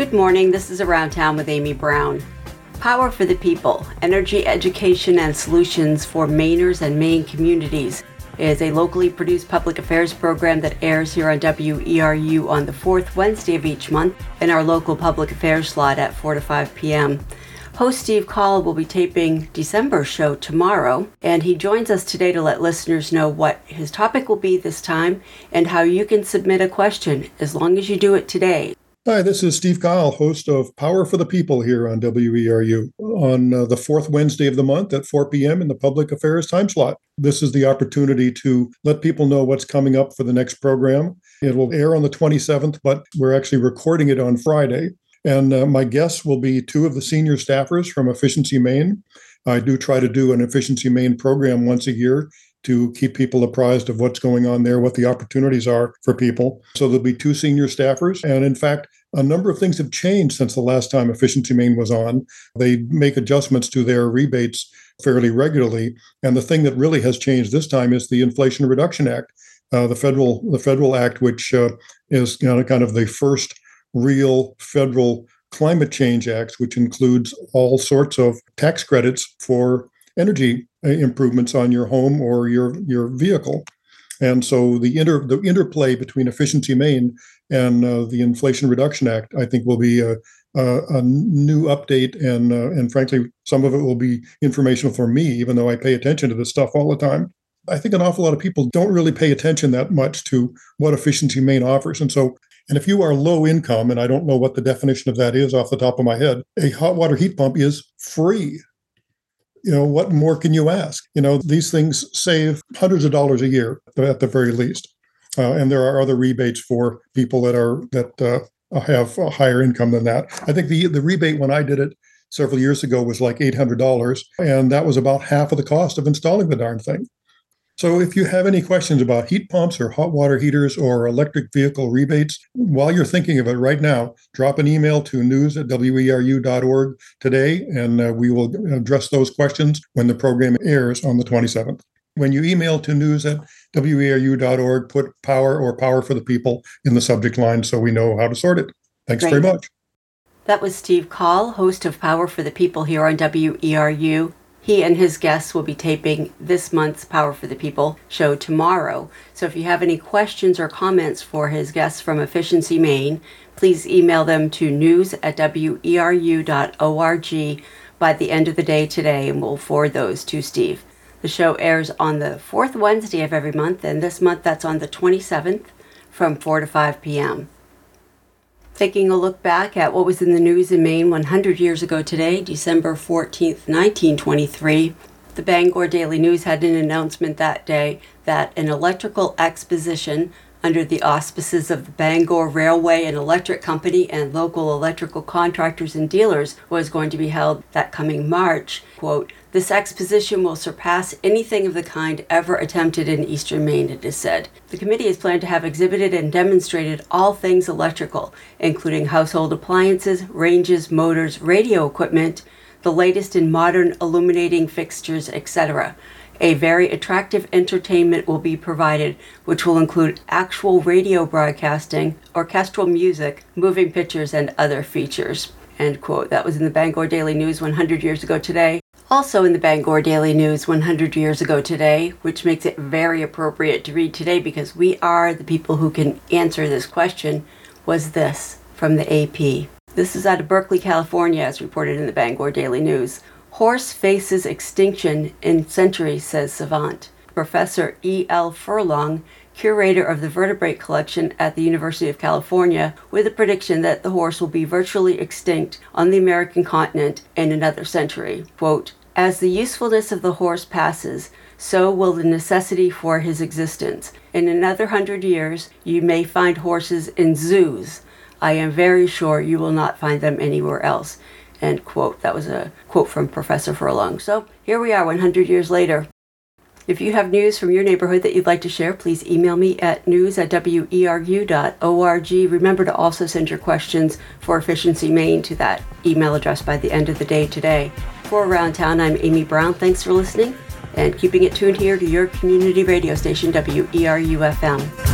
Good morning. This is Around Town with Amy Browne. Power for the People Energy Education and Solutions for Mainers and Maine Communities is a locally produced public affairs program that airs here on WERU on the fourth Wednesday of each month in our local public affairs slot at 4 to 5 p.m. Host Steve Kahl will be taping December show tomorrow, and he joins us today to let listeners know what his topic will be this time and how you can submit a question as long as you do it today. Hi, this is Steve Kahl, host of Power for the People here on WERU on uh, the fourth Wednesday of the month at 4 p.m. in the Public Affairs time slot. This is the opportunity to let people know what's coming up for the next program. It will air on the 27th, but we're actually recording it on Friday. And uh, my guests will be two of the senior staffers from Efficiency Maine. I do try to do an Efficiency Maine program once a year to keep people apprised of what's going on there, what the opportunities are for people. So there'll be two senior staffers. And in fact, a number of things have changed since the last time Efficiency Maine was on. They make adjustments to their rebates fairly regularly. And the thing that really has changed this time is the Inflation Reduction Act, uh, the federal the federal act, which uh, is you know, kind of the first real federal climate change act, which includes all sorts of tax credits for energy uh, improvements on your home or your your vehicle. And so the inter the interplay between Efficiency Maine and uh, the Inflation Reduction Act, I think, will be a, a, a new update, and uh, and frankly, some of it will be informational for me, even though I pay attention to this stuff all the time. I think an awful lot of people don't really pay attention that much to what Efficiency Maine offers, and so. And if you are low income, and I don't know what the definition of that is off the top of my head, a hot water heat pump is free you know what more can you ask? You know these things save hundreds of dollars a year at the very least. Uh, and there are other rebates for people that are that uh, have a higher income than that. I think the the rebate when i did it several years ago was like $800 and that was about half of the cost of installing the darn thing so if you have any questions about heat pumps or hot water heaters or electric vehicle rebates, while you're thinking of it right now, drop an email to news at weru.org today, and uh, we will address those questions when the program airs on the 27th. When you email to news at weru.org, put power or power for the people in the subject line so we know how to sort it. Thanks Great. very much. That was Steve Kahl, host of Power for the People here on WERU. He and his guests will be taping this month's Power for the People show tomorrow. So if you have any questions or comments for his guests from Efficiency Maine, please email them to news at weru.org by the end of the day today, and we'll forward those to Steve. The show airs on the fourth Wednesday of every month, and this month that's on the 27th from 4 to 5 p.m. Taking a look back at what was in the news in Maine 100 years ago today, December 14th, 1923, the Bangor Daily News had an announcement that day that an electrical exposition under the auspices of the Bangor Railway and Electric Company and local electrical contractors and dealers was going to be held that coming March. Quote, this exposition will surpass anything of the kind ever attempted in eastern Maine, it is said. The committee is planned to have exhibited and demonstrated all things electrical, including household appliances, ranges, motors, radio equipment, the latest in modern illuminating fixtures, etc. A very attractive entertainment will be provided, which will include actual radio broadcasting, orchestral music, moving pictures, and other features. End quote. That was in the Bangor Daily News 100 years ago today. Also in the Bangor Daily News 100 years ago today, which makes it very appropriate to read today because we are the people who can answer this question, was this from the AP. This is out of Berkeley, California, as reported in the Bangor Daily News. Horse faces extinction in century, says savant. Professor E. L. Furlong, curator of the vertebrate collection at the University of California, with a prediction that the horse will be virtually extinct on the American continent in another century. Quote, as the usefulness of the horse passes, so will the necessity for his existence. In another hundred years, you may find horses in zoos. I am very sure you will not find them anywhere else. End quote. That was a quote from Professor Furlong. So here we are 100 years later. If you have news from your neighborhood that you'd like to share, please email me at news at weru.org. Remember to also send your questions for Efficiency Maine to that email address by the end of the day today. For Around Town, I'm Amy Browne. Thanks for listening and keeping it tuned here to your community radio station, WERU FM.